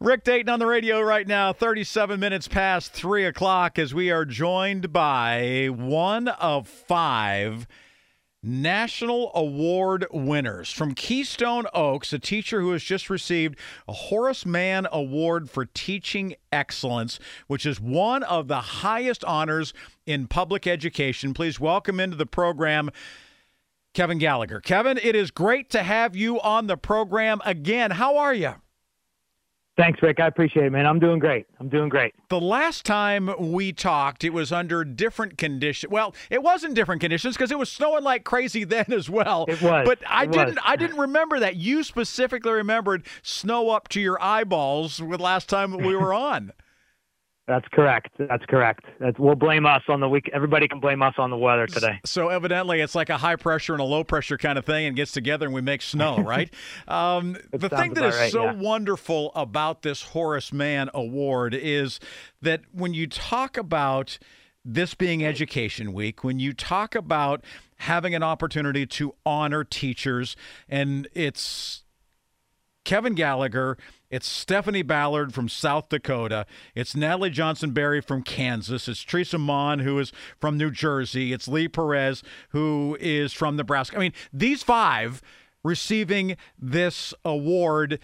Rick Dayton on the radio right now, 37 minutes past 3 o'clock, as we are joined by one of five National Award winners from Keystone Oaks, a teacher who has just received a Horace Mann Award for Teaching Excellence, which is one of the highest honors in public education. Please welcome into the program. Kevin Gallagher. Kevin, it is great to have you on the program again. How are you? Thanks, Rick. I appreciate it, man. I'm doing great. I'm doing great. The last time we talked, it was under different conditions. Well, it wasn't different conditions because it was snowing like crazy then as well. It was. But I didn't. I didn't remember that. You specifically remembered snow up to your eyeballs with last time we were on. That's correct. That's correct. That's, we'll blame us on the week. Everybody can blame us on the weather today. So evidently, it's like a high pressure and a low pressure kind of thing, and gets together and we make snow, right? um, the thing that is right, so yeah. wonderful about this Horace Mann Award is that when you talk about this being Education Week, when you talk about having an opportunity to honor teachers, and it's Kevin Gallagher. It's Stephanie Ballard from South Dakota. It's Natalie Johnson Berry from Kansas. It's Teresa Mon, who is from New Jersey. It's Lee Perez, who is from Nebraska. I mean, these five receiving this award.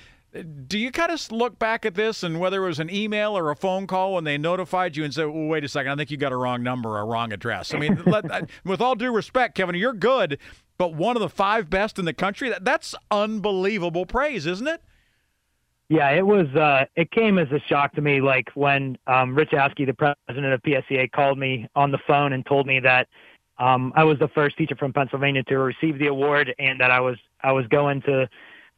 Do you kind of look back at this and whether it was an email or a phone call when they notified you and said, well, wait a second, I think you got a wrong number or a wrong address? I mean, let, with all due respect, Kevin, you're good, but one of the five best in the country, that, that's unbelievable praise, isn't it? Yeah, it was. Uh, it came as a shock to me, like when um, Rich Askey, the president of PSEA, called me on the phone and told me that um, I was the first teacher from Pennsylvania to receive the award, and that I was I was going to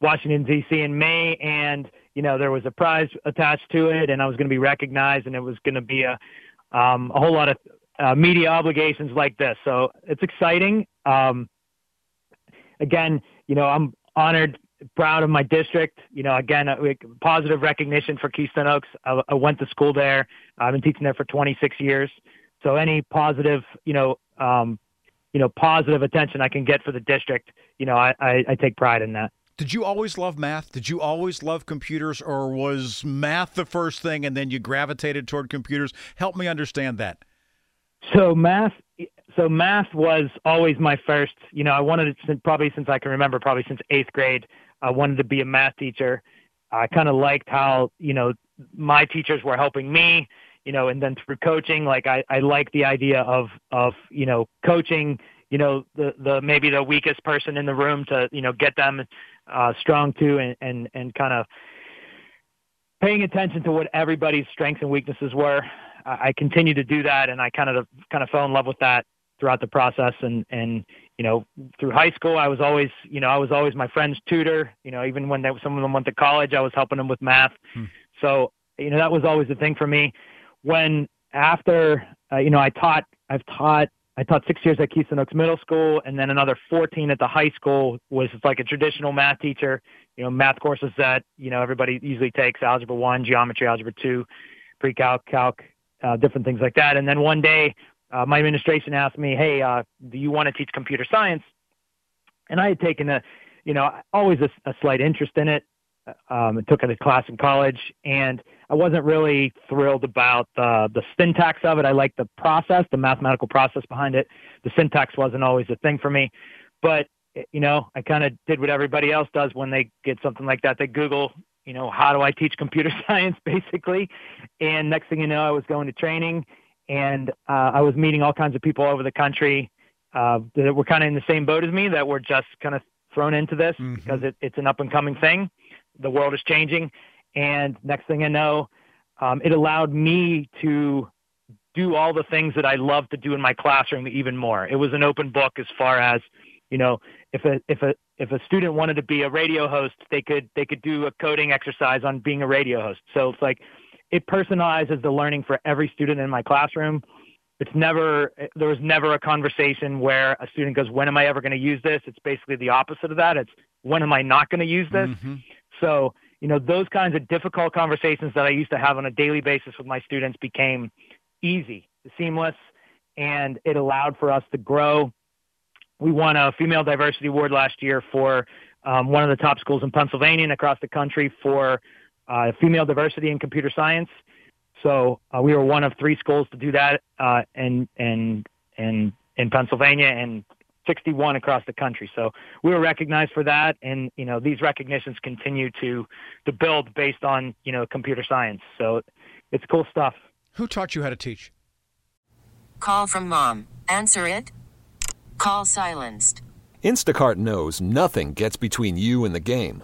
Washington D.C. in May, and you know there was a prize attached to it, and I was going to be recognized, and it was going to be a um, a whole lot of uh, media obligations like this. So it's exciting. Um, again, you know, I'm honored, proud of my district. You know, again, a, a positive recognition for Keystone Oaks. I, I went to school there. I've been teaching there for 26 years. So any positive, you know, um, you know, positive attention I can get for the district, you know, I, I, I take pride in that. Did you always love math? Did you always love computers, or was math the first thing and then you gravitated toward computers? Help me understand that. So math, so math was always my first. You know, I wanted it since, probably since I can remember, probably since eighth grade. I wanted to be a math teacher. I kind of liked how you know my teachers were helping me. You know, and then through coaching, like I, I like the idea of of you know coaching. You know, the the maybe the weakest person in the room to you know get them uh, strong too, and and and kind of paying attention to what everybody's strengths and weaknesses were. I, I continue to do that, and I kind of kind of fell in love with that throughout the process. And and you know, through high school, I was always you know I was always my friend's tutor. You know, even when they, some of them went to college, I was helping them with math. Hmm. So you know that was always the thing for me. When after uh, you know I taught I've taught I taught six years at Keystone Oaks Middle School, and then another 14 at the high school. Was like a traditional math teacher. You know, math courses that you know everybody usually takes: algebra one, geometry, algebra two, pre-calc, calc, uh, different things like that. And then one day, uh, my administration asked me, "Hey, uh, do you want to teach computer science?" And I had taken a, you know, always a, a slight interest in it. Um, I took a class in college, and I wasn't really thrilled about the the syntax of it. I liked the process, the mathematical process behind it. The syntax wasn't always a thing for me, but you know, I kind of did what everybody else does when they get something like that. They Google, you know, how do I teach computer science, basically. And next thing you know, I was going to training, and uh, I was meeting all kinds of people over the country uh, that were kind of in the same boat as me, that were just kind of thrown into this Mhm. because it, it's an up and coming thing. The world is changing, and next thing I know, um, it allowed me to do all the things that I love to do in my classroom even more. It was an open book as far as, you know, if a if a if a student wanted to be a radio host, they could they could do a coding exercise on being a radio host. So it's like it personalizes the learning for every student in my classroom. It's never there was never a conversation where a student goes, "When am I ever going to use this?" It's basically the opposite of that. It's when am I not going to use this? Mm-hmm. So you know those kinds of difficult conversations that I used to have on a daily basis with my students became easy, seamless, and it allowed for us to grow we won a female diversity award last year for um, one of the top schools in Pennsylvania and across the country for uh, female diversity in computer science. So uh, we were one of three schools to do that uh, in, in, in, in Pennsylvania and 61 across the country. So we were recognized for that. And, you know, these recognitions continue to, to build based on, you know, computer science. So it's cool stuff. Who taught you how to teach? Call from mom. Answer it. Call silenced. Instacart knows nothing gets between you and the game.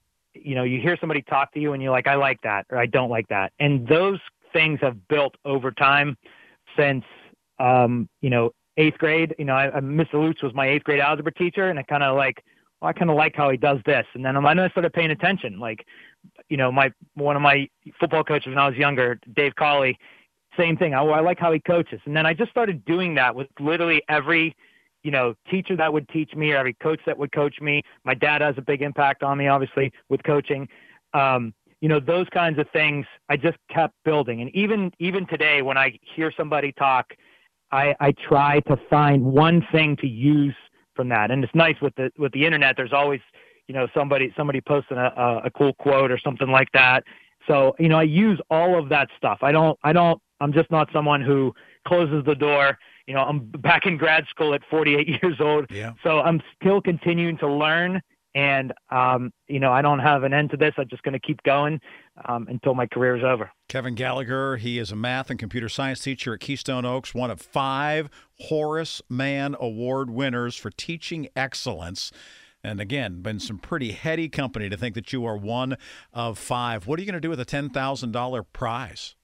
you know, you hear somebody talk to you and you're like, I like that or I don't like that. And those things have built over time since, um, you know, eighth grade. You know, I, I, Mr. Lutz was my eighth grade algebra teacher and I kind of like, well, I kind of like how he does this. And then I started paying attention. Like, you know, my, one of my football coaches when I was younger, Dave Colley, same thing. I, I like how he coaches. And then I just started doing that with literally every – you know, teacher that would teach me or every coach that would coach me. My dad has a big impact on me, obviously, with coaching. Um, you know, those kinds of things I just kept building. And even even today when I hear somebody talk, I, I try to find one thing to use from that. And it's nice with the with the internet, there's always, you know, somebody somebody posting a, a, a cool quote or something like that. So, you know, I use all of that stuff. I don't I don't I'm just not someone who closes the door you know, I'm back in grad school at 48 years old. Yeah. So I'm still continuing to learn. And, um, you know, I don't have an end to this. I'm just going to keep going um, until my career is over. Kevin Gallagher, he is a math and computer science teacher at Keystone Oaks, one of five Horace Mann Award winners for teaching excellence. And again, been some pretty heady company to think that you are one of five. What are you going to do with a $10,000 prize?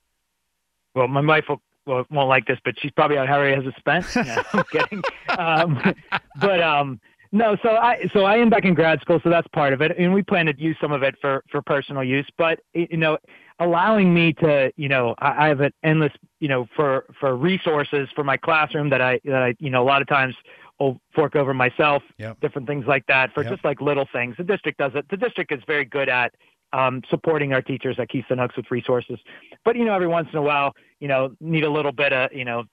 Well, my wife will well, won't like this, but she's probably on Harry has a spent. Yeah, I'm kidding. Um, but um, no, so I so I am back in grad school, so that's part of it, and we plan to use some of it for for personal use. But you know, allowing me to, you know, I, I have an endless, you know, for for resources for my classroom that I that I, you know, a lot of times I'll fork over myself, yep. different things like that for yep. just like little things. The district does it. The district is very good at um, supporting our teachers at Keystone Oaks with resources. But you know, every once in a while, you know, need a little bit of, you know,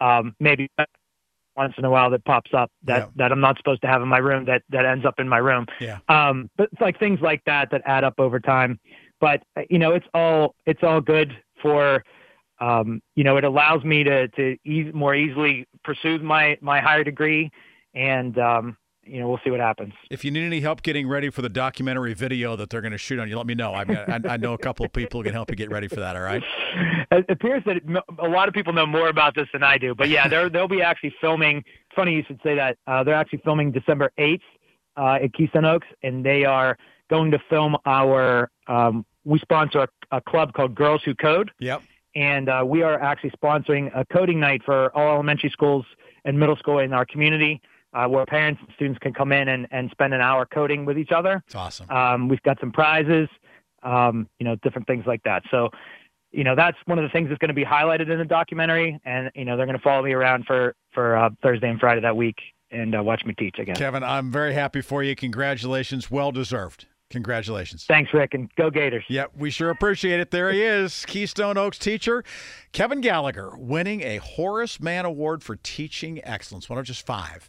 um, maybe once in a while that pops up that yeah. that I'm not supposed to have in my room that that ends up in my room. Yeah. Um, but it's like things like that that add up over time. But you know, it's all it's all good for. Um, you know, it allows me to to e- more easily pursue my my higher degree, and um, you know, we'll see what happens. If you need any help getting ready for the documentary video that they're going to shoot on you, let me know. I've got, I, I know a couple of people who can help you get ready for that. All right. It appears that a lot of people know more about this than I do, but yeah, they're, they'll be actually filming. Funny you should say that. Uh, they're actually filming December 8th uh, at Keystone Oaks, and they are going to film our. Um, we sponsor a, a club called Girls Who Code. Yep. And uh, we are actually sponsoring a coding night for all elementary schools and middle school in our community uh, where parents and students can come in and, and spend an hour coding with each other. It's awesome. Um, we've got some prizes, um, you know, different things like that. So, you know, that's one of the things that's going to be highlighted in the documentary. And, you know, they're going to follow me around for, for uh, Thursday and Friday that week and uh, watch me teach again. Kevin, I'm very happy for you. Congratulations. Well deserved. Congratulations. Thanks, Rick, and go Gators. Yep, we sure appreciate it. There he is, Keystone Oaks teacher, Kevin Gallagher, winning a Horace Mann Award for teaching excellence, one of just five